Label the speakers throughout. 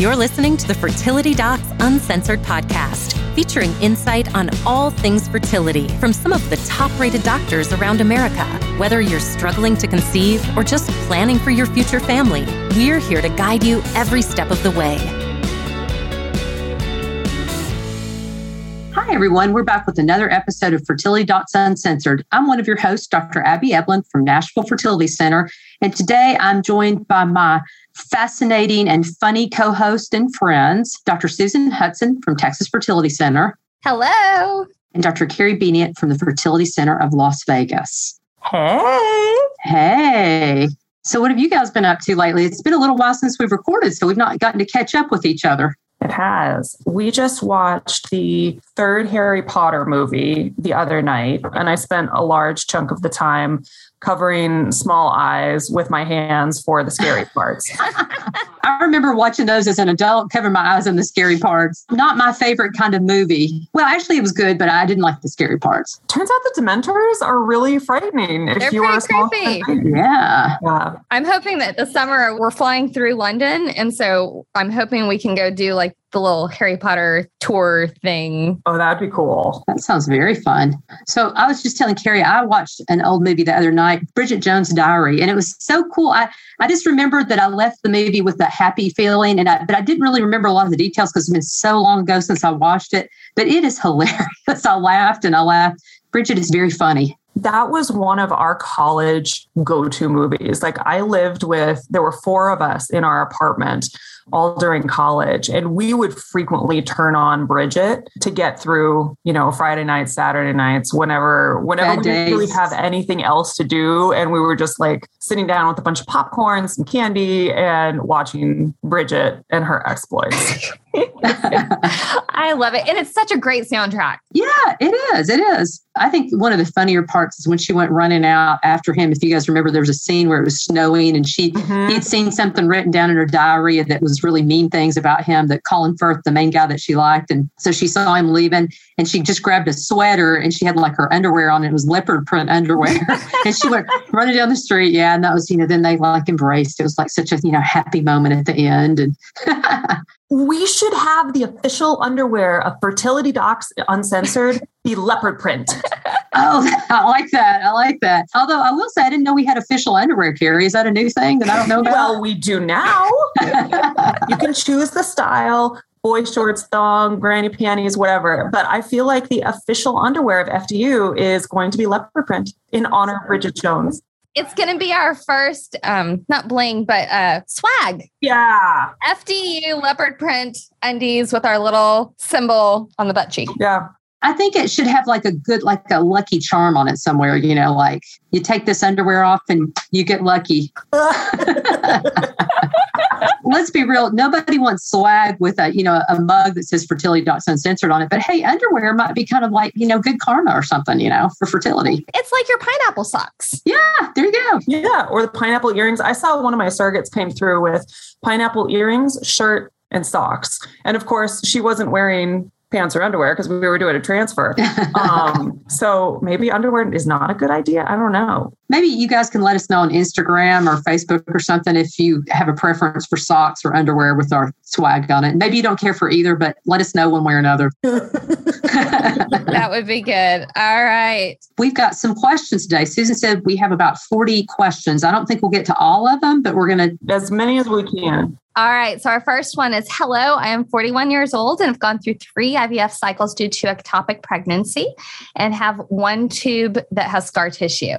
Speaker 1: You're listening to the Fertility Docs Uncensored podcast, featuring insight on all things fertility from some of the top rated doctors around America. Whether you're struggling to conceive or just planning for your future family, we're here to guide you every step of the way.
Speaker 2: Hi, everyone. We're back with another episode of Fertility Docs Uncensored. I'm one of your hosts, Dr. Abby Eblen from Nashville Fertility Center. And today I'm joined by my fascinating and funny co host and friends, Dr. Susan Hudson from Texas Fertility Center.
Speaker 3: Hello.
Speaker 2: And Dr. Carrie Bedient from the Fertility Center of Las Vegas.
Speaker 4: Hey.
Speaker 2: Hey. So, what have you guys been up to lately? It's been a little while since we've recorded, so we've not gotten to catch up with each other.
Speaker 4: It has. We just watched the third Harry Potter movie the other night, and I spent a large chunk of the time covering small eyes with my hands for the scary parts.
Speaker 2: I remember watching those as an adult, covering my eyes on the scary parts. Not my favorite kind of movie. Well, actually, it was good, but I didn't like the scary parts.
Speaker 4: Turns out the Dementors are really frightening.
Speaker 3: If They're you pretty are small creepy.
Speaker 2: Yeah.
Speaker 3: yeah. I'm hoping that the summer we're flying through London, and so I'm hoping we can go do like the little Harry Potter tour thing.
Speaker 4: Oh, that'd be cool.
Speaker 2: That sounds very fun. So I was just telling Carrie, I watched an old movie the other night, Bridget Jones' Diary, and it was so cool. I, I just remembered that I left the movie with that happy feeling, and I, but I didn't really remember a lot of the details because it's been so long ago since I watched it. But it is hilarious. I laughed and I laughed. Bridget is very funny
Speaker 4: that was one of our college go to movies. Like I lived with, there were four of us in our apartment all during college. And we would frequently turn on Bridget to get through, you know, Friday nights, Saturday nights, whenever, whenever we didn't really have anything else to do. And we were just like sitting down with a bunch of popcorn, some candy, and watching Bridget and her exploits.
Speaker 3: I love it. And it's such a great soundtrack.
Speaker 2: Yeah, it is. It is. I think one of the funnier parts is when she went running out after him. If you guys remember, there was a scene where it was snowing and she mm-hmm. he'd seen something written down in her diary that was really mean things about him that Colin Firth, the main guy that she liked. And so she saw him leaving and she just grabbed a sweater and she had like her underwear on. It was leopard print underwear. and she went running down the street. Yeah. And that was, you know, then they like embraced. It was like such a, you know, happy moment at the end. And
Speaker 4: we should have the official underwear of Fertility Docs Uncensored be leopard print.
Speaker 2: oh, I like that. I like that. Although I will say, I didn't know we had official underwear, Carrie. Is that a new thing that I don't know about?
Speaker 4: well, we do now. you can choose the style boy shorts, thong, granny panties, whatever. But I feel like the official underwear of FDU is going to be leopard print in honor of Bridget Jones.
Speaker 3: It's going to be our first, um, not bling, but uh, swag.
Speaker 4: Yeah.
Speaker 3: FDU leopard print undies with our little symbol on the butt cheek.
Speaker 4: Yeah.
Speaker 2: I think it should have like a good, like a lucky charm on it somewhere, you know, like you take this underwear off and you get lucky. Let's be real. Nobody wants swag with a, you know, a mug that says fertility docs uncensored on it. But hey, underwear might be kind of like, you know, good karma or something, you know, for fertility.
Speaker 3: It's like your pineapple socks.
Speaker 2: Yeah, there you go.
Speaker 4: Yeah. Or the pineapple earrings. I saw one of my surrogates came through with pineapple earrings, shirt, and socks. And of course, she wasn't wearing pants or underwear because we were doing a transfer. Um, so maybe underwear is not a good idea. I don't know.
Speaker 2: Maybe you guys can let us know on Instagram or Facebook or something if you have a preference for socks or underwear with our swag on it. Maybe you don't care for either, but let us know one way or another.
Speaker 3: that would be good. All right.
Speaker 2: We've got some questions today. Susan said we have about 40 questions. I don't think we'll get to all of them, but we're going
Speaker 4: to. As many as we can.
Speaker 3: All right. So our first one is Hello, I am 41 years old and have gone through three IVF cycles due to ectopic pregnancy and have one tube that has scar tissue.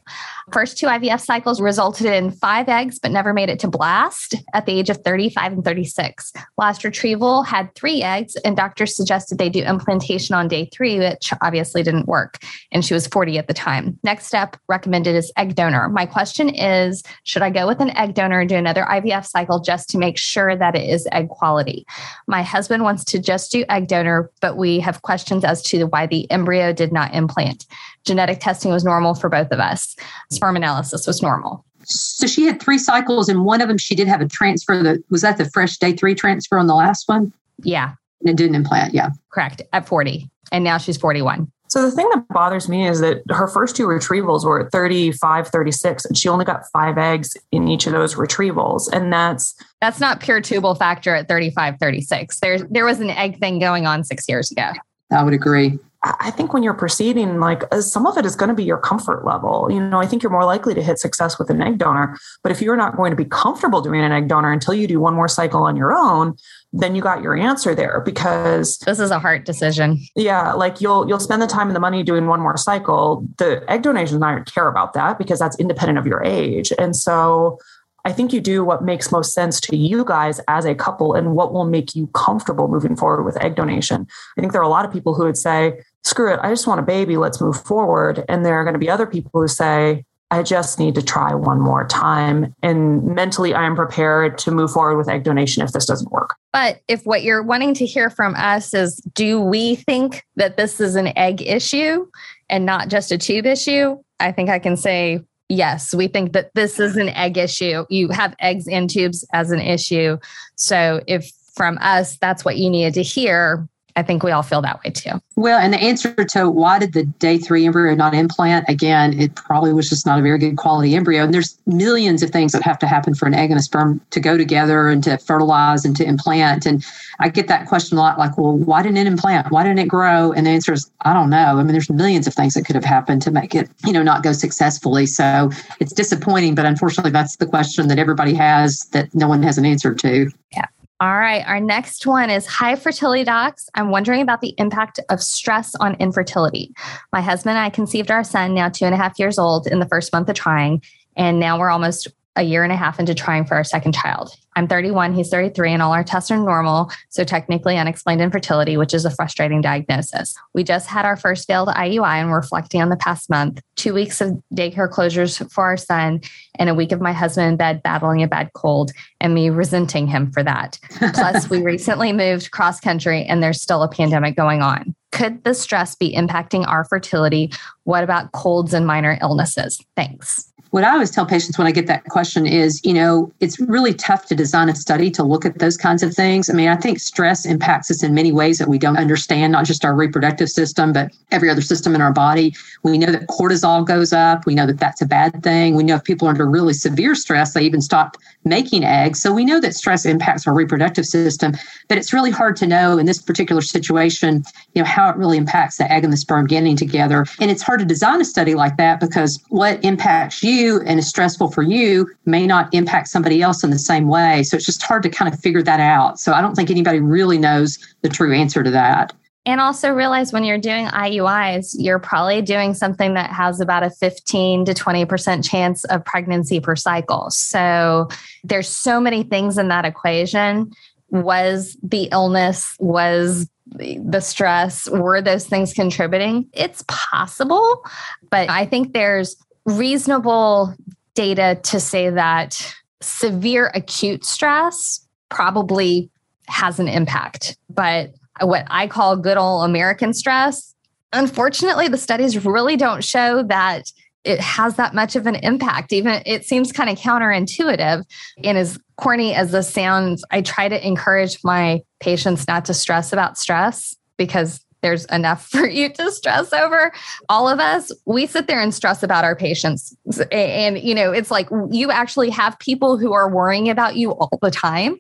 Speaker 3: First two IVF cycles resulted in five eggs, but never made it to blast at the age of 35 and 36. Last retrieval had three eggs, and doctors suggested they do implantation on day three, which obviously didn't work. And she was 40 at the time. Next step recommended is egg donor. My question is Should I go with an egg donor and do another IVF cycle just to make sure? That it is egg quality. My husband wants to just do egg donor, but we have questions as to why the embryo did not implant. Genetic testing was normal for both of us. Sperm analysis was normal.
Speaker 2: So she had three cycles, and one of them she did have a transfer. That was that the fresh day three transfer on the last one.
Speaker 3: Yeah,
Speaker 2: and it didn't implant. Yeah,
Speaker 3: correct at forty, and now she's forty-one.
Speaker 4: So the thing that bothers me is that her first two retrievals were 35, 36, and she only got five eggs in each of those retrievals. And that's
Speaker 3: that's not pure tubal factor at 35, 36. There's there was an egg thing going on six years ago.
Speaker 2: I would agree.
Speaker 4: I think when you're proceeding, like uh, some of it is going to be your comfort level. You know, I think you're more likely to hit success with an egg donor. But if you're not going to be comfortable doing an egg donor until you do one more cycle on your own, then you got your answer there because
Speaker 3: this is a hard decision.
Speaker 4: Yeah, like you'll you'll spend the time and the money doing one more cycle. The egg donations I don't care about that because that's independent of your age. And so I think you do what makes most sense to you guys as a couple and what will make you comfortable moving forward with egg donation. I think there are a lot of people who would say, screw it, I just want a baby, let's move forward. And there are going to be other people who say, I just need to try one more time. And mentally, I am prepared to move forward with egg donation if this doesn't work.
Speaker 3: But if what you're wanting to hear from us is, do we think that this is an egg issue and not just a tube issue? I think I can say yes, we think that this is an egg issue. You have eggs and tubes as an issue. So if from us, that's what you needed to hear, I think we all feel that way too.
Speaker 2: Well, and the answer to why did the day three embryo not implant? Again, it probably was just not a very good quality embryo. And there's millions of things that have to happen for an egg and a sperm to go together and to fertilize and to implant. And I get that question a lot like, well, why didn't it implant? Why didn't it grow? And the answer is, I don't know. I mean, there's millions of things that could have happened to make it, you know, not go successfully. So it's disappointing, but unfortunately, that's the question that everybody has that no one has an answer to.
Speaker 3: Yeah. All right. Our next one is Hi Fertility Docs. I'm wondering about the impact of stress on infertility. My husband and I conceived our son, now two and a half years old, in the first month of trying. And now we're almost a year and a half into trying for our second child. I'm 31, he's 33, and all our tests are normal. So, technically, unexplained infertility, which is a frustrating diagnosis. We just had our first failed IUI and we're reflecting on the past month, two weeks of daycare closures for our son, and a week of my husband in bed battling a bad cold and me resenting him for that. Plus, we recently moved cross country and there's still a pandemic going on. Could the stress be impacting our fertility? What about colds and minor illnesses? Thanks
Speaker 2: what I always tell patients when I get that question is, you know, it's really tough to design a study to look at those kinds of things. I mean, I think stress impacts us in many ways that we don't understand, not just our reproductive system, but every other system in our body. We know that cortisol goes up. We know that that's a bad thing. We know if people are under really severe stress, they even stop making eggs. So we know that stress impacts our reproductive system, but it's really hard to know in this particular situation, you know, how it really impacts the egg and the sperm getting together. And it's hard to design a study like that because what impacts you you and is stressful for you may not impact somebody else in the same way. So it's just hard to kind of figure that out. So I don't think anybody really knows the true answer to that.
Speaker 3: And also realize when you're doing IUIs, you're probably doing something that has about a 15 to 20% chance of pregnancy per cycle. So there's so many things in that equation. Was the illness, was the stress, were those things contributing? It's possible, but I think there's reasonable data to say that severe acute stress probably has an impact. But what I call good old American stress, unfortunately, the studies really don't show that it has that much of an impact. Even it seems kind of counterintuitive. And as corny as this sounds, I try to encourage my patients not to stress about stress because there's enough for you to stress over. All of us, we sit there and stress about our patients. And, you know, it's like you actually have people who are worrying about you all the time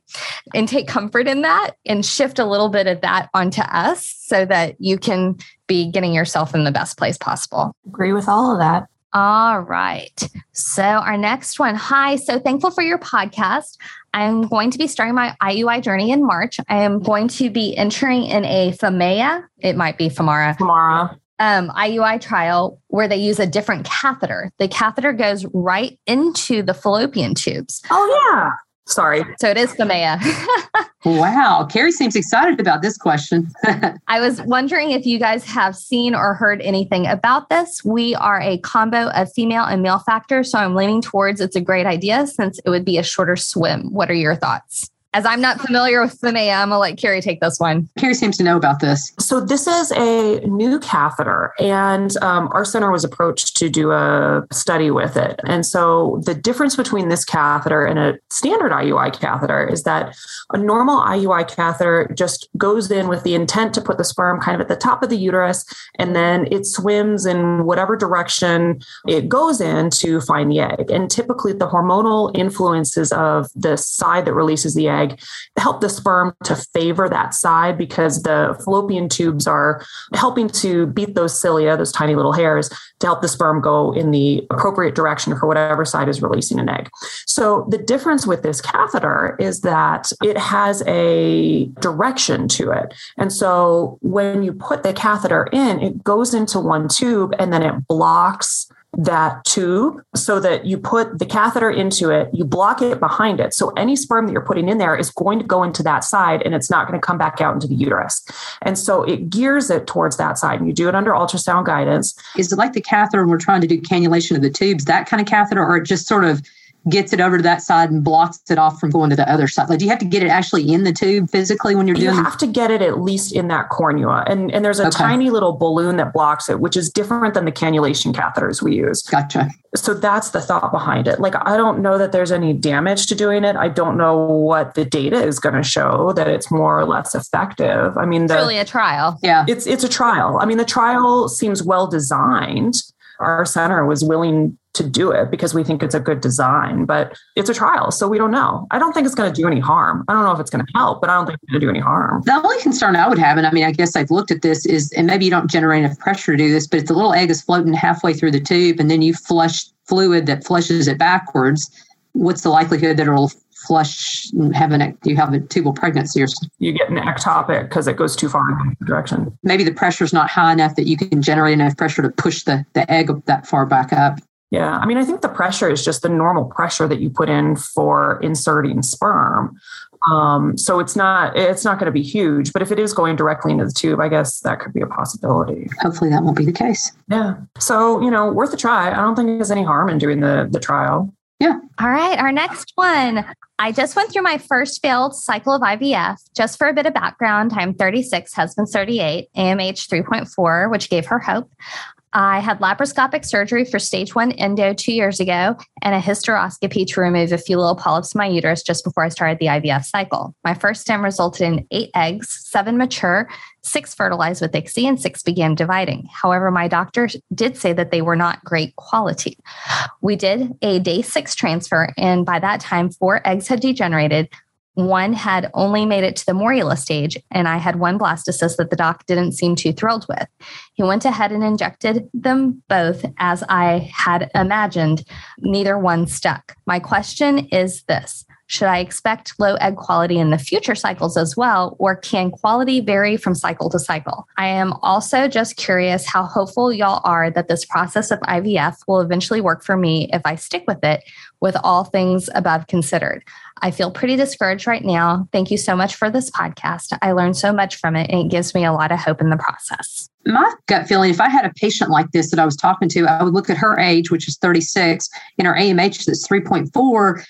Speaker 3: and take comfort in that and shift a little bit of that onto us so that you can be getting yourself in the best place possible.
Speaker 4: Agree with all of that.
Speaker 3: All right. So, our next one. Hi. So thankful for your podcast. I'm going to be starting my IUI journey in March. I am going to be entering in a FAMEA, it might be FAMARA.
Speaker 4: FAMARA.
Speaker 3: Um, IUI trial where they use a different catheter. The catheter goes right into the fallopian tubes.
Speaker 4: Oh, yeah. Sorry.
Speaker 3: So it is FAMEA.
Speaker 2: wow. Carrie seems excited about this question.
Speaker 3: I was wondering if you guys have seen or heard anything about this. We are a combo of female and male factors. So I'm leaning towards it's a great idea since it would be a shorter swim. What are your thoughts? As I'm not familiar with FEMA, I'm gonna let Carrie take this one.
Speaker 2: Carrie seems to know about this.
Speaker 4: So this is a new catheter, and um, our center was approached to do a study with it. And so the difference between this catheter and a standard IUI catheter is that a normal IUI catheter just goes in with the intent to put the sperm kind of at the top of the uterus, and then it swims in whatever direction it goes in to find the egg. And typically, the hormonal influences of the side that releases the egg egg, help the sperm to favor that side because the fallopian tubes are helping to beat those cilia, those tiny little hairs, to help the sperm go in the appropriate direction for whatever side is releasing an egg. So the difference with this catheter is that it has a direction to it. And so when you put the catheter in, it goes into one tube and then it blocks that tube so that you put the catheter into it, you block it behind it. So any sperm that you're putting in there is going to go into that side and it's not going to come back out into the uterus. And so it gears it towards that side. And you do it under ultrasound guidance.
Speaker 2: Is it like the catheter we're trying to do cannulation of the tubes, that kind of catheter, or just sort of gets it over to that side and blocks it off from going to the other side? Like, do you have to get it actually in the tube physically when you're doing? It?
Speaker 4: You have to get it at least in that cornua, and and there's a okay. tiny little balloon that blocks it, which is different than the cannulation catheters we use.
Speaker 2: Gotcha.
Speaker 4: So that's the thought behind it. Like, I don't know that there's any damage to doing it. I don't know what the data is going to show that it's more or less effective. I mean,
Speaker 3: the, it's really a trial.
Speaker 2: Yeah,
Speaker 4: it's it's a trial. I mean, the trial seems well designed our center was willing to do it because we think it's a good design, but it's a trial. So we don't know. I don't think it's going to do any harm. I don't know if it's going to help, but I don't think it's going to do any harm.
Speaker 2: The only concern I would have, and I mean, I guess I've looked at this is, and maybe you don't generate enough pressure to do this, but if the little egg is floating halfway through the tube and then you flush fluid that flushes it backwards, what's the likelihood that it'll flush have an you have a tubal pregnancy or something.
Speaker 4: you get an ectopic because it goes too far in the direction
Speaker 2: maybe the pressure is not high enough that you can generate enough pressure to push the, the egg that far back up
Speaker 4: yeah i mean i think the pressure is just the normal pressure that you put in for inserting sperm um, so it's not it's not going to be huge but if it is going directly into the tube i guess that could be a possibility
Speaker 2: hopefully that won't be the case
Speaker 4: yeah so you know worth a try i don't think there's any harm in doing the the trial
Speaker 2: yeah.
Speaker 3: All right. Our next one. I just went through my first failed cycle of IVF. Just for a bit of background, I'm 36, husband's 38, AMH 3.4, which gave her hope. I had laparoscopic surgery for stage one endo two years ago and a hysteroscopy to remove a few little polyps in my uterus just before I started the IVF cycle. My first stim resulted in eight eggs, seven mature, six fertilized with ICSI, and six began dividing. However, my doctor did say that they were not great quality. We did a day six transfer, and by that time, four eggs had degenerated. One had only made it to the morula stage, and I had one blastocyst that the doc didn't seem too thrilled with. He went ahead and injected them both as I had imagined. Neither one stuck. My question is this should I expect low egg quality in the future cycles as well, or can quality vary from cycle to cycle? I am also just curious how hopeful y'all are that this process of IVF will eventually work for me if I stick with it, with all things above considered. I feel pretty discouraged right now. Thank you so much for this podcast. I learned so much from it, and it gives me a lot of hope in the process.
Speaker 2: My gut feeling if I had a patient like this that I was talking to, I would look at her age, which is 36, and her AMH that's 3.4,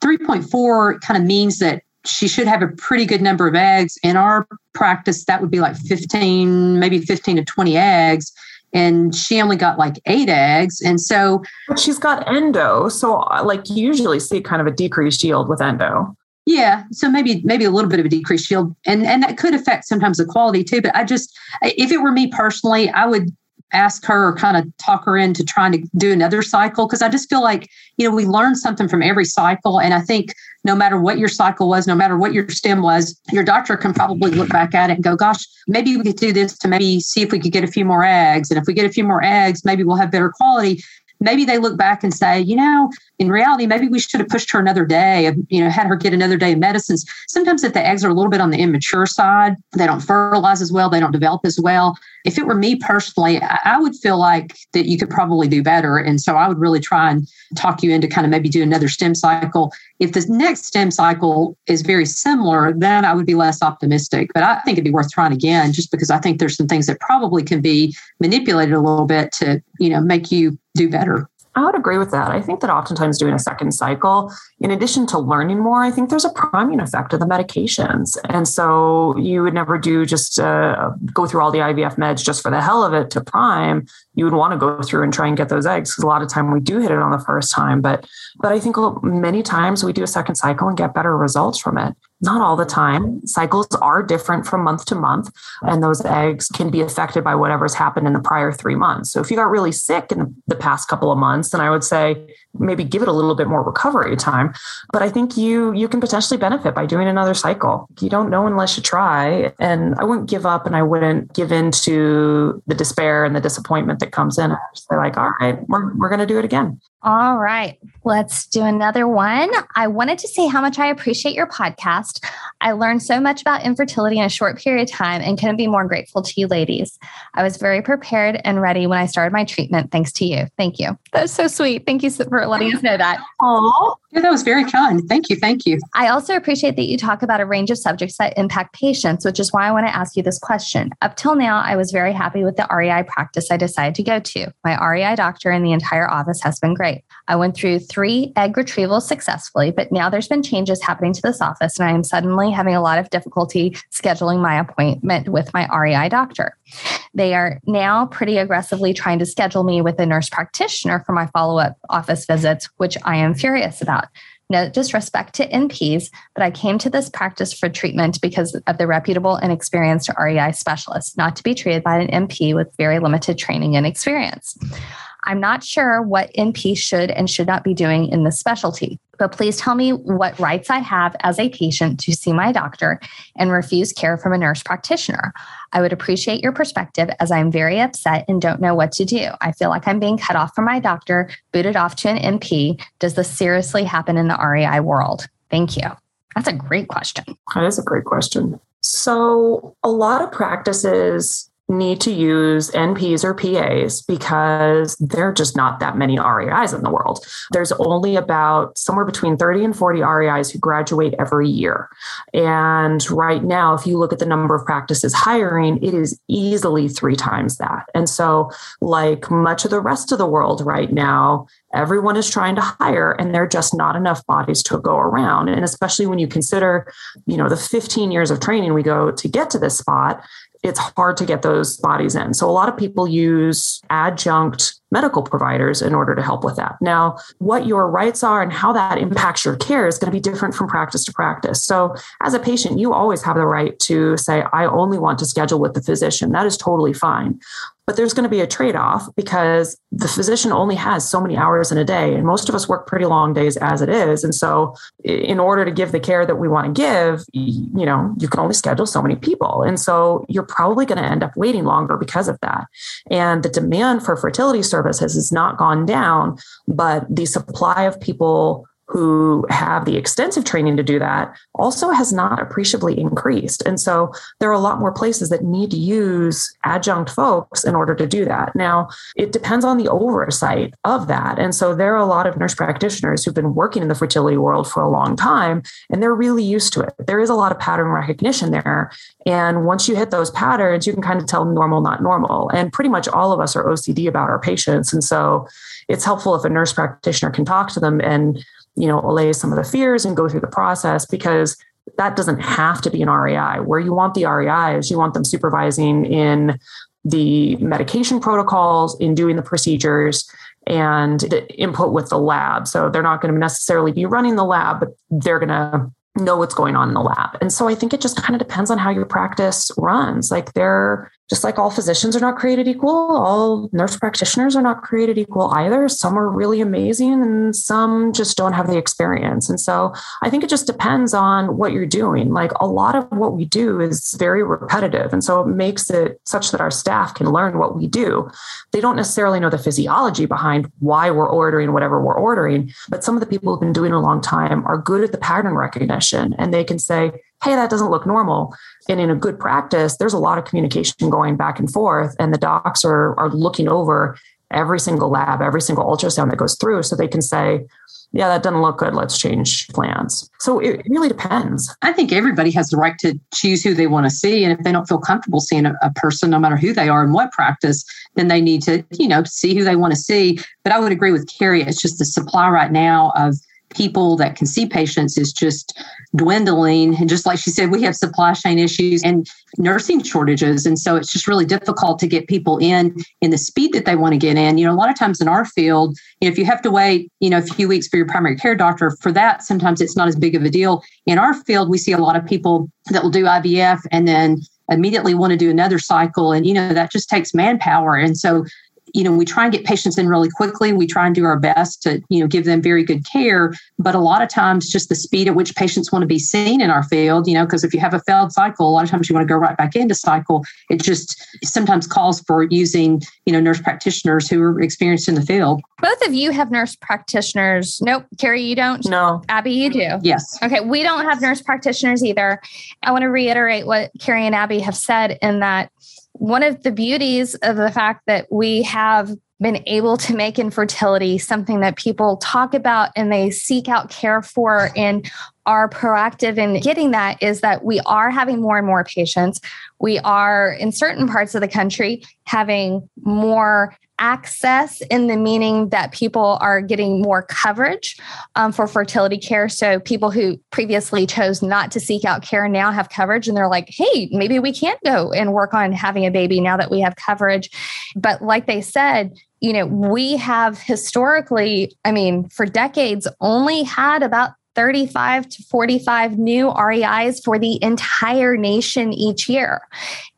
Speaker 2: 3.4 kind of means that she should have a pretty good number of eggs. In our practice, that would be like 15, maybe 15 to 20 eggs. And she only got like eight eggs. And so
Speaker 4: but she's got endo. So, uh, like, you usually see kind of a decreased yield with endo.
Speaker 2: Yeah, so maybe maybe a little bit of a decreased yield, and and that could affect sometimes the quality too. But I just, if it were me personally, I would ask her or kind of talk her into trying to do another cycle because I just feel like, you know, we learn something from every cycle. And I think no matter what your cycle was, no matter what your stim was, your doctor can probably look back at it and go, gosh, maybe we could do this to maybe see if we could get a few more eggs. And if we get a few more eggs, maybe we'll have better quality maybe they look back and say, you know, in reality, maybe we should have pushed her another day, you know, had her get another day of medicines. Sometimes if the eggs are a little bit on the immature side, they don't fertilize as well, they don't develop as well. If it were me personally, I would feel like that you could probably do better. And so I would really try and talk you into kind of maybe do another stim cycle. If the next stim cycle is very similar, then I would be less optimistic. But I think it'd be worth trying again just because I think there's some things that probably can be manipulated a little bit to, you know, make you do better.
Speaker 4: I would agree with that. I think that oftentimes doing a second cycle, in addition to learning more, I think there's a priming effect of the medications. And so you would never do just uh, go through all the IVF meds just for the hell of it to prime. You would want to go through and try and get those eggs because a lot of time we do hit it on the first time. But but I think many times we do a second cycle and get better results from it not all the time. Cycles are different from month to month, and those eggs can be affected by whatever's happened in the prior three months. So if you got really sick in the past couple of months, then I would say maybe give it a little bit more recovery time. But I think you you can potentially benefit by doing another cycle. You don't know unless you try. And I wouldn't give up and I wouldn't give in to the despair and the disappointment that comes in. I say like, all right, we're, we're to do it again.
Speaker 3: All right, let's do another one. I wanted to say how much I appreciate your podcast. I learned so much about infertility in a short period of time and couldn't be more grateful to you ladies. I was very prepared and ready when I started my treatment, thanks to you. Thank you. That's so sweet. Thank you for letting us know that.
Speaker 2: Oh, yeah, that was very kind. Thank you. Thank you.
Speaker 3: I also appreciate that you talk about a range of subjects that impact patients, which is why I want to ask you this question. Up till now, I was very happy with the REI practice I decided to go to. My REI doctor and the entire office has been great. I went through three egg retrievals successfully, but now there's been changes happening to this office, and I am suddenly having a lot of difficulty scheduling my appointment with my REI doctor. They are now pretty aggressively trying to schedule me with a nurse practitioner for my follow up office visits, which I am furious about. No disrespect to NPs, but I came to this practice for treatment because of the reputable and experienced REI specialist, not to be treated by an NP with very limited training and experience. I'm not sure what NP should and should not be doing in this specialty, but please tell me what rights I have as a patient to see my doctor and refuse care from a nurse practitioner. I would appreciate your perspective as I'm very upset and don't know what to do. I feel like I'm being cut off from my doctor, booted off to an NP. Does this seriously happen in the REI world? Thank you. That's a great question.
Speaker 4: That is a great question. So, a lot of practices need to use NPs or PAs because there are just not that many REIs in the world. There's only about somewhere between 30 and 40 REIs who graduate every year. And right now, if you look at the number of practices hiring, it is easily three times that. And so, like much of the rest of the world right now, everyone is trying to hire and there are just not enough bodies to go around and especially when you consider you know the 15 years of training we go to get to this spot it's hard to get those bodies in. So a lot of people use adjunct medical providers in order to help with that. Now, what your rights are and how that impacts your care is going to be different from practice to practice. So, as a patient, you always have the right to say, I only want to schedule with the physician. That is totally fine. But there's going to be a trade off because the physician only has so many hours in a day. And most of us work pretty long days as it is. And so, in order to give the care that we want to give, you know, you can only schedule so many people. And so, you're probably going to end up waiting longer because of that. And the demand for fertility services has not gone down, but the supply of people who have the extensive training to do that also has not appreciably increased. And so there are a lot more places that need to use adjunct folks in order to do that. Now, it depends on the oversight of that. And so there are a lot of nurse practitioners who've been working in the fertility world for a long time and they're really used to it. There is a lot of pattern recognition there. And once you hit those patterns, you can kind of tell normal, not normal. And pretty much all of us are OCD about our patients. And so it's helpful if a nurse practitioner can talk to them and you know, allay some of the fears and go through the process because that doesn't have to be an REI. Where you want the REI is you want them supervising in the medication protocols, in doing the procedures, and the input with the lab. So they're not going to necessarily be running the lab, but they're going to know what's going on in the lab. And so I think it just kind of depends on how your practice runs. Like they're just like all physicians are not created equal, all nurse practitioners are not created equal either. Some are really amazing and some just don't have the experience. And so I think it just depends on what you're doing. Like a lot of what we do is very repetitive. And so it makes it such that our staff can learn what we do. They don't necessarily know the physiology behind why we're ordering whatever we're ordering, but some of the people who've been doing it a long time are good at the pattern recognition and they can say, hey, that doesn't look normal. And in a good practice, there's a lot of communication going back and forth, and the docs are, are looking over every single lab, every single ultrasound that goes through so they can say, yeah, that doesn't look good. Let's change plans. So it really depends.
Speaker 2: I think everybody has the right to choose who they want to see. And if they don't feel comfortable seeing a, a person, no matter who they are and what practice, then they need to, you know, see who they want to see. But I would agree with Carrie. It's just the supply right now of people that can see patients is just dwindling. And just like she said, we have supply chain issues and nursing shortages. And so it's just really difficult to get people in in the speed that they want to get in. You know, a lot of times in our field, if you have to wait, you know, a few weeks for your primary care doctor, for that, sometimes it's not as big of a deal. In our field, we see a lot of people that will do IVF and then immediately want to do another cycle and you know that just takes manpower and so you know, we try and get patients in really quickly. We try and do our best to, you know, give them very good care. But a lot of times, just the speed at which patients want to be seen in our field, you know, because if you have a failed cycle, a lot of times you want to go right back into cycle. It just sometimes calls for using, you know, nurse practitioners who are experienced in the field.
Speaker 3: Both of you have nurse practitioners. Nope. Carrie, you don't?
Speaker 4: No.
Speaker 3: Abby, you do?
Speaker 2: Yes.
Speaker 3: Okay. We don't have nurse practitioners either. I want to reiterate what Carrie and Abby have said in that one of the beauties of the fact that we have been able to make infertility something that people talk about and they seek out care for and are proactive in getting that is that we are having more and more patients. We are in certain parts of the country having more access in the meaning that people are getting more coverage um, for fertility care. So people who previously chose not to seek out care now have coverage and they're like, hey, maybe we can't go and work on having a baby now that we have coverage. But like they said, you know, we have historically, I mean, for decades only had about 35 to 45 new REIs for the entire nation each year.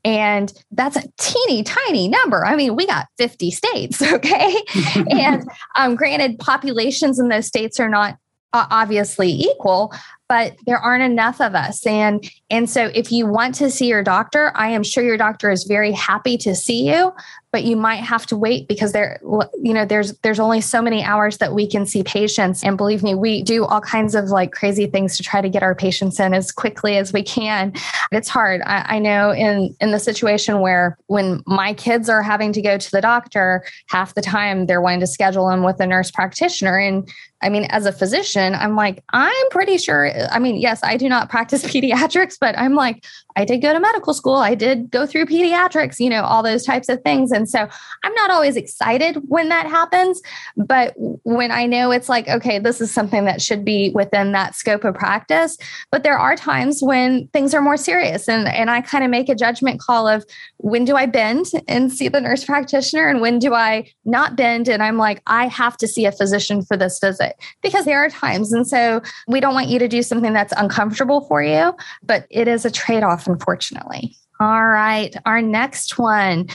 Speaker 3: And that's a teeny tiny number. I mean, we got 50 states, okay? and um, granted, populations in those states are not uh, obviously equal, but there aren't enough of us. And and so if you want to see your doctor, I am sure your doctor is very happy to see you, but you might have to wait because there you know there's there's only so many hours that we can see patients and believe me we do all kinds of like crazy things to try to get our patients in as quickly as we can it's hard i, I know in in the situation where when my kids are having to go to the doctor half the time they're wanting to schedule them with a nurse practitioner and I mean, as a physician, I'm like, I'm pretty sure. I mean, yes, I do not practice pediatrics, but I'm like, I did go to medical school. I did go through pediatrics, you know, all those types of things. And so I'm not always excited when that happens. But when I know it's like, okay, this is something that should be within that scope of practice. But there are times when things are more serious. And, and I kind of make a judgment call of when do I bend and see the nurse practitioner and when do I not bend? And I'm like, I have to see a physician for this visit because there are times. And so we don't want you to do something that's uncomfortable for you, but it is a trade off unfortunately. All right, our next one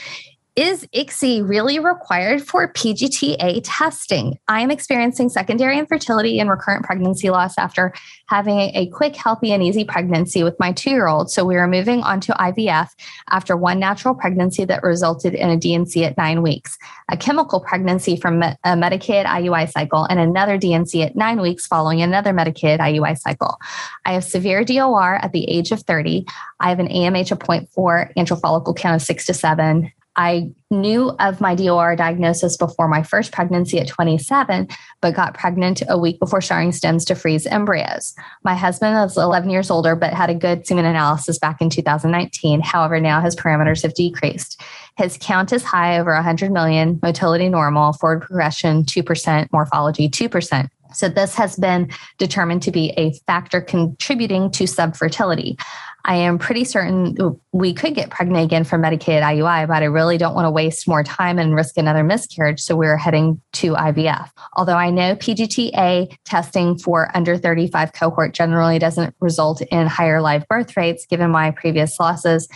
Speaker 3: is ICSI really required for PGTA testing? I am experiencing secondary infertility and recurrent pregnancy loss after having a quick, healthy, and easy pregnancy with my two year old. So we are moving on to IVF after one natural pregnancy that resulted in a D&C at nine weeks, a chemical pregnancy from a medicated IUI cycle, and another D&C at nine weeks following another medicated IUI cycle. I have severe DOR at the age of 30. I have an AMH of 0.4, antral follicle count of six to seven, I knew of my DOR diagnosis before my first pregnancy at 27, but got pregnant a week before showing stims to freeze embryos. My husband is 11 years older, but had a good semen analysis back in 2019. However, now his parameters have decreased. His count is high over 100 million, motility normal, forward progression 2%, morphology 2%. So, this has been determined to be a factor contributing to subfertility. I am pretty certain we could get pregnant again from medicated IUI, but I really don't want to waste more time and risk another miscarriage. So we're heading to IVF. Although I know PGTA testing for under 35 cohort generally doesn't result in higher live birth rates, given my previous losses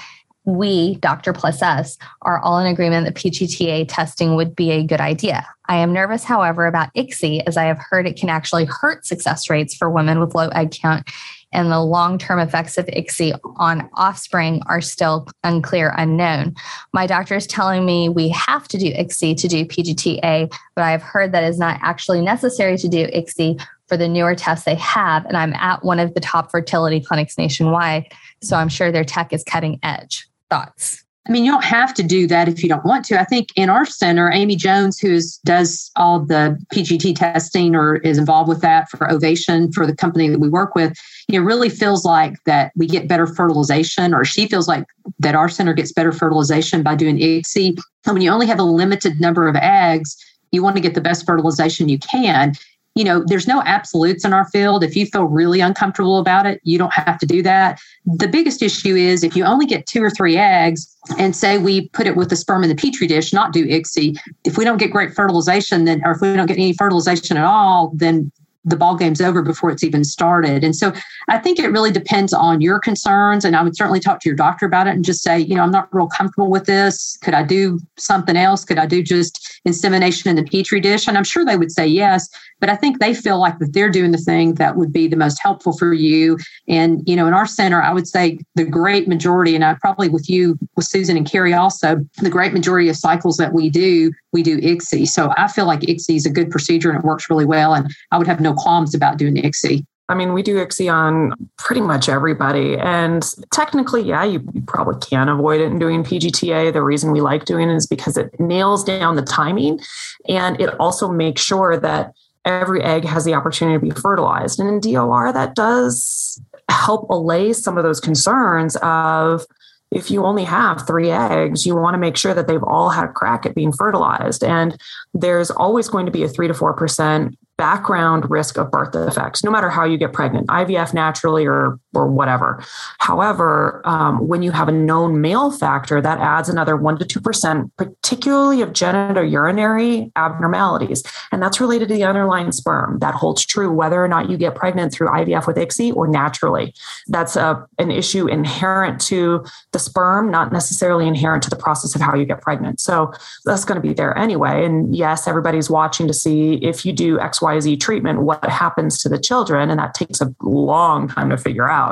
Speaker 3: we, Doctor plus us, are all in agreement that PGTA testing would be a good idea. I am nervous, however, about ICSI, as I have heard it can actually hurt success rates for women with low egg count and the long term effects of ICSI on offspring are still unclear, unknown. My doctor is telling me we have to do ICSI to do PGTA, but I've heard that is not actually necessary to do ICSI for the newer tests they have. And I'm at one of the top fertility clinics nationwide. So I'm sure their tech is cutting edge. Thoughts?
Speaker 2: I mean, you don't have to do that if you don't want to. I think in our center, Amy Jones, who does all the PGT testing or is involved with that for Ovation for the company that we work with, you know, really feels like that we get better fertilization, or she feels like that our center gets better fertilization by doing ICSI. And when you only have a limited number of eggs, you want to get the best fertilization you can you know, there's no absolutes in our field. If you feel really uncomfortable about it, you don't have to do that. The biggest issue is if you only get two or three eggs, and say we put it with the sperm in the petri dish, not do ICSI. If we don't get great fertilization, then or if we don't get any fertilization at all, then the ball game's over before it's even started. And so I think it really depends on your concerns. And I would certainly talk to your doctor about it and just say, you know, I'm not real comfortable with this. Could I do something else? Could I do just insemination in the petri dish? And I'm sure they would say yes, but I think they feel like that they're doing the thing that would be the most helpful for you. And, you know, in our center, I would say the great majority, and I probably with you, with Susan and Carrie also, the great majority of cycles that we do, we do ICSI. So I feel like ICSI is a good procedure and it works really well. And I would have no qualms about doing ICSI.
Speaker 4: I mean, we do ICSI on pretty much everybody. And technically, yeah, you, you, probably can avoid it in doing PGTA. The reason we like doing it is because it nails down the timing and it also makes sure that every egg has the opportunity to be fertilized. And in DOR, that does help allay some of those concerns of if you only have three eggs, you want to make sure that they've all had a crack at being fertilized. And there's always going to be a three to 4% background risk of birth defects, no matter how you get pregnant, IVF naturally or or whatever. However, um, when you have a known male factor, that adds another one to two percent, particularly of genital urinary abnormalities, and that's related to the underlying sperm. That holds true whether or not you get pregnant through IVF with ICSI or naturally. That's a, an issue inherent to the sperm, not necessarily inherent to the process of how you get pregnant. So that's going to be there anyway. And yes, everybody's watching to see if you do XYZ treatment, what happens to the children. And that takes a long time to figure out.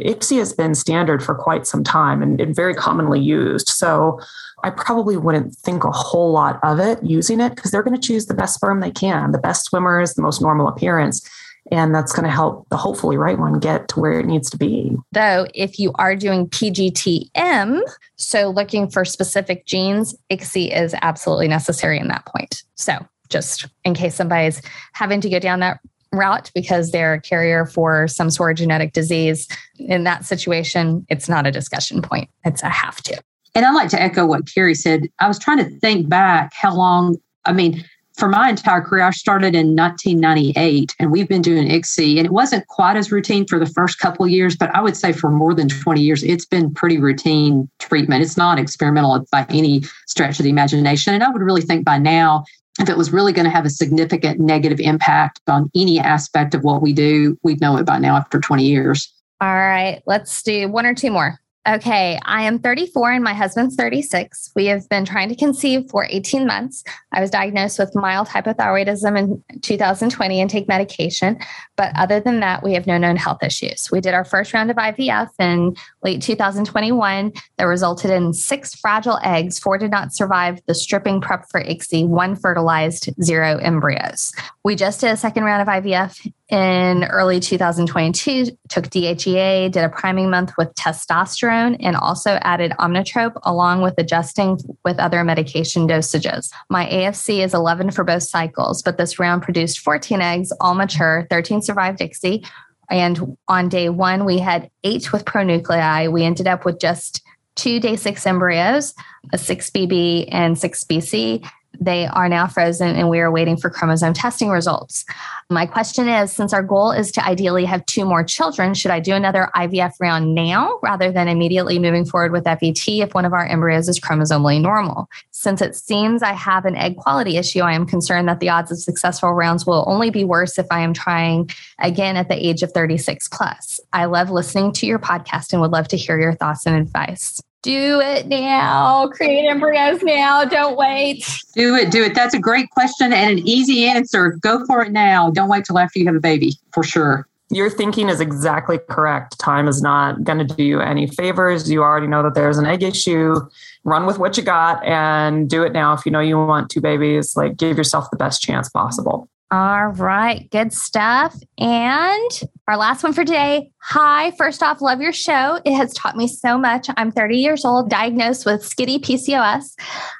Speaker 4: ICSI has been standard for quite some time and, and very commonly used. So I probably wouldn't think a whole lot of it using it because they're going to choose the best sperm they can, the best swimmers, the most normal appearance. And that's going to help the hopefully right one get to where it needs to be.
Speaker 3: Though, if you are doing PGTM, so looking for specific genes, ICSI is absolutely necessary in that point. So just in case somebody's having to go down that route because they're a carrier for some sort of genetic disease. In that situation, it's not a discussion point, it's a have to.
Speaker 2: And I'd like to echo what Carrie said. I was trying to think back how long, I mean, for my entire career, I started in 1998 and we've been doing ICSI and it wasn't quite as routine for the first couple years, but I would say for more than 20 years, it's been pretty routine treatment. It's not experimental by any stretch of the imagination. And I would really think by now, if it was really going to have a significant negative impact on any aspect of what we do, we'd know it by now after 20 years.
Speaker 3: All right, let's do one or two more. Okay, I am 34 and my husband's 36. We have been trying to conceive for 18 months. I was diagnosed with mild hypothyroidism in 2020 and take medication. But other than that, we have no known health issues. We did our first round of IVF in late 2021 that resulted in six fragile eggs. Four did not survive the stripping prep for ICSI, one fertilized, zero embryos. We just did a second round of IVF in early 2022, took DHEA, did a priming month with testosterone, and also added Omnitrope along with adjusting with other medication dosages. My AFC is 11 for both cycles, but this round produced 14 eggs, all mature, 13 survived ICSI. And on day one, we had eight with pronuclei. We ended up with just two day six embryos, a 6BB and 6BC, they are now frozen and we are waiting for chromosome testing results. My question is since our goal is to ideally have two more children, should I do another IVF round now rather than immediately moving forward with FET if one of our embryos is chromosomally normal? Since it seems I have an egg quality issue, I am concerned that the odds of successful rounds will only be worse if I am trying again at the age of 36 plus. I love listening to your podcast and would love to hear your thoughts and advice do it now. Create embryos now. Don't wait.
Speaker 2: Do it. Do it. That's a great question and an easy answer. Go for it now. Don't wait till after you have a baby, for sure.
Speaker 4: Your thinking is exactly correct. Time is not going to do you any favors. You already know that there's an egg issue. Run with what you got and do it now. If you know you want two babies, like give yourself the best chance possible.
Speaker 3: All right, good stuff. And Our last one for today. Hi, first off, love your show. It has taught me so much. I'm 30 years old, diagnosed with skitty PCOS.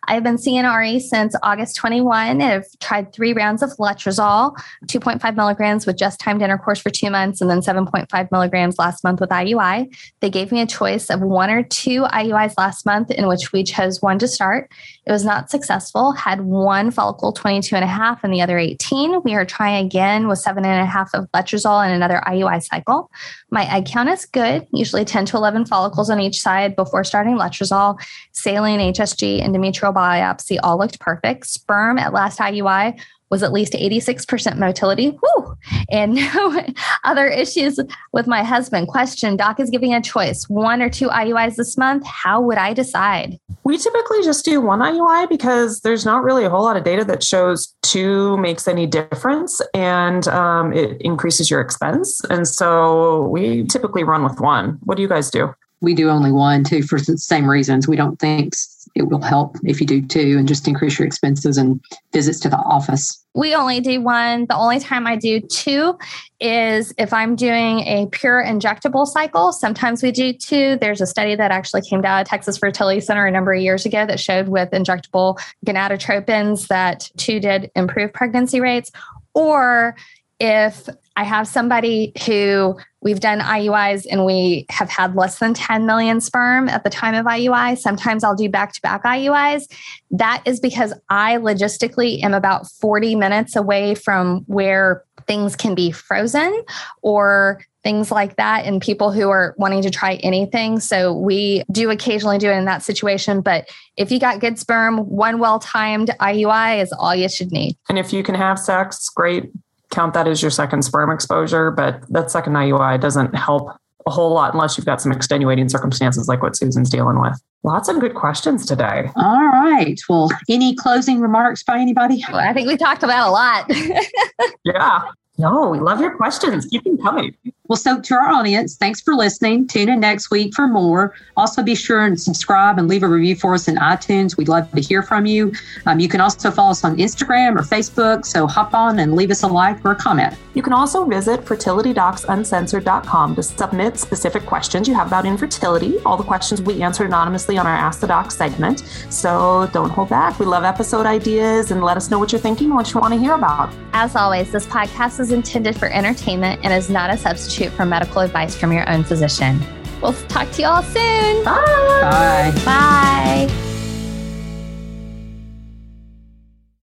Speaker 3: I've been seeing RE since August 21. I've tried three rounds of letrozole, 2.5 milligrams with just timed intercourse for two months, and then 7.5 milligrams last month with IUI. They gave me a choice of one or two IUIs last month, in which we chose one to start. It was not successful, had one follicle 22 and a half and the other 18. We are trying again with seven and a half of letrozole and another IUI cycle. My egg count is good, usually 10 to 11 follicles on each side before starting letrozole. Saline, HSG, endometrial biopsy all looked perfect. Sperm at last IUI was at least 86% motility. Whew. And no other issues with my husband. Question Doc is giving a choice one or two IUIs this month. How would I decide?
Speaker 4: We typically just do one IUI because there's not really a whole lot of data that shows two makes any difference and um, it increases your expense. And so we typically run with one. What do you guys do?
Speaker 2: We do only one, too, for the same reasons. We don't think it will help if you do two and just increase your expenses and visits to the office.
Speaker 3: We only do one. The only time I do two is if I'm doing a pure injectable cycle. Sometimes we do two. There's a study that actually came out of Texas Fertility Center a number of years ago that showed with injectable gonadotropins that two did improve pregnancy rates. Or if I have somebody who we've done IUIs and we have had less than 10 million sperm at the time of IUI. Sometimes I'll do back to back IUIs. That is because I logistically am about 40 minutes away from where things can be frozen or things like that and people who are wanting to try anything. So we do occasionally do it in that situation. But if you got good sperm, one well timed IUI is all you should need.
Speaker 4: And if you can have sex, great count that as your second sperm exposure, but that second IUI doesn't help a whole lot unless you've got some extenuating circumstances like what Susan's dealing with. Lots of good questions today.
Speaker 2: All right. Well, any closing remarks by anybody?
Speaker 3: Well, I think we talked about a lot.
Speaker 4: yeah. No, we love your questions. Keep them coming.
Speaker 2: Well, so to our audience, thanks for listening. Tune in next week for more. Also, be sure and subscribe and leave a review for us in iTunes. We'd love to hear from you. Um, you can also follow us on Instagram or Facebook. So hop on and leave us a like or a comment.
Speaker 4: You can also visit fertilitydocsuncensored.com to submit specific questions you have about infertility. All the questions we answered anonymously on our Ask the Doc segment. So don't hold back. We love episode ideas and let us know what you're thinking, what you want to hear about.
Speaker 3: As always, this podcast is intended for entertainment and is not a substitute substitute for medical advice from your own physician. We'll talk to you all soon.
Speaker 2: Bye.
Speaker 3: Bye. Bye.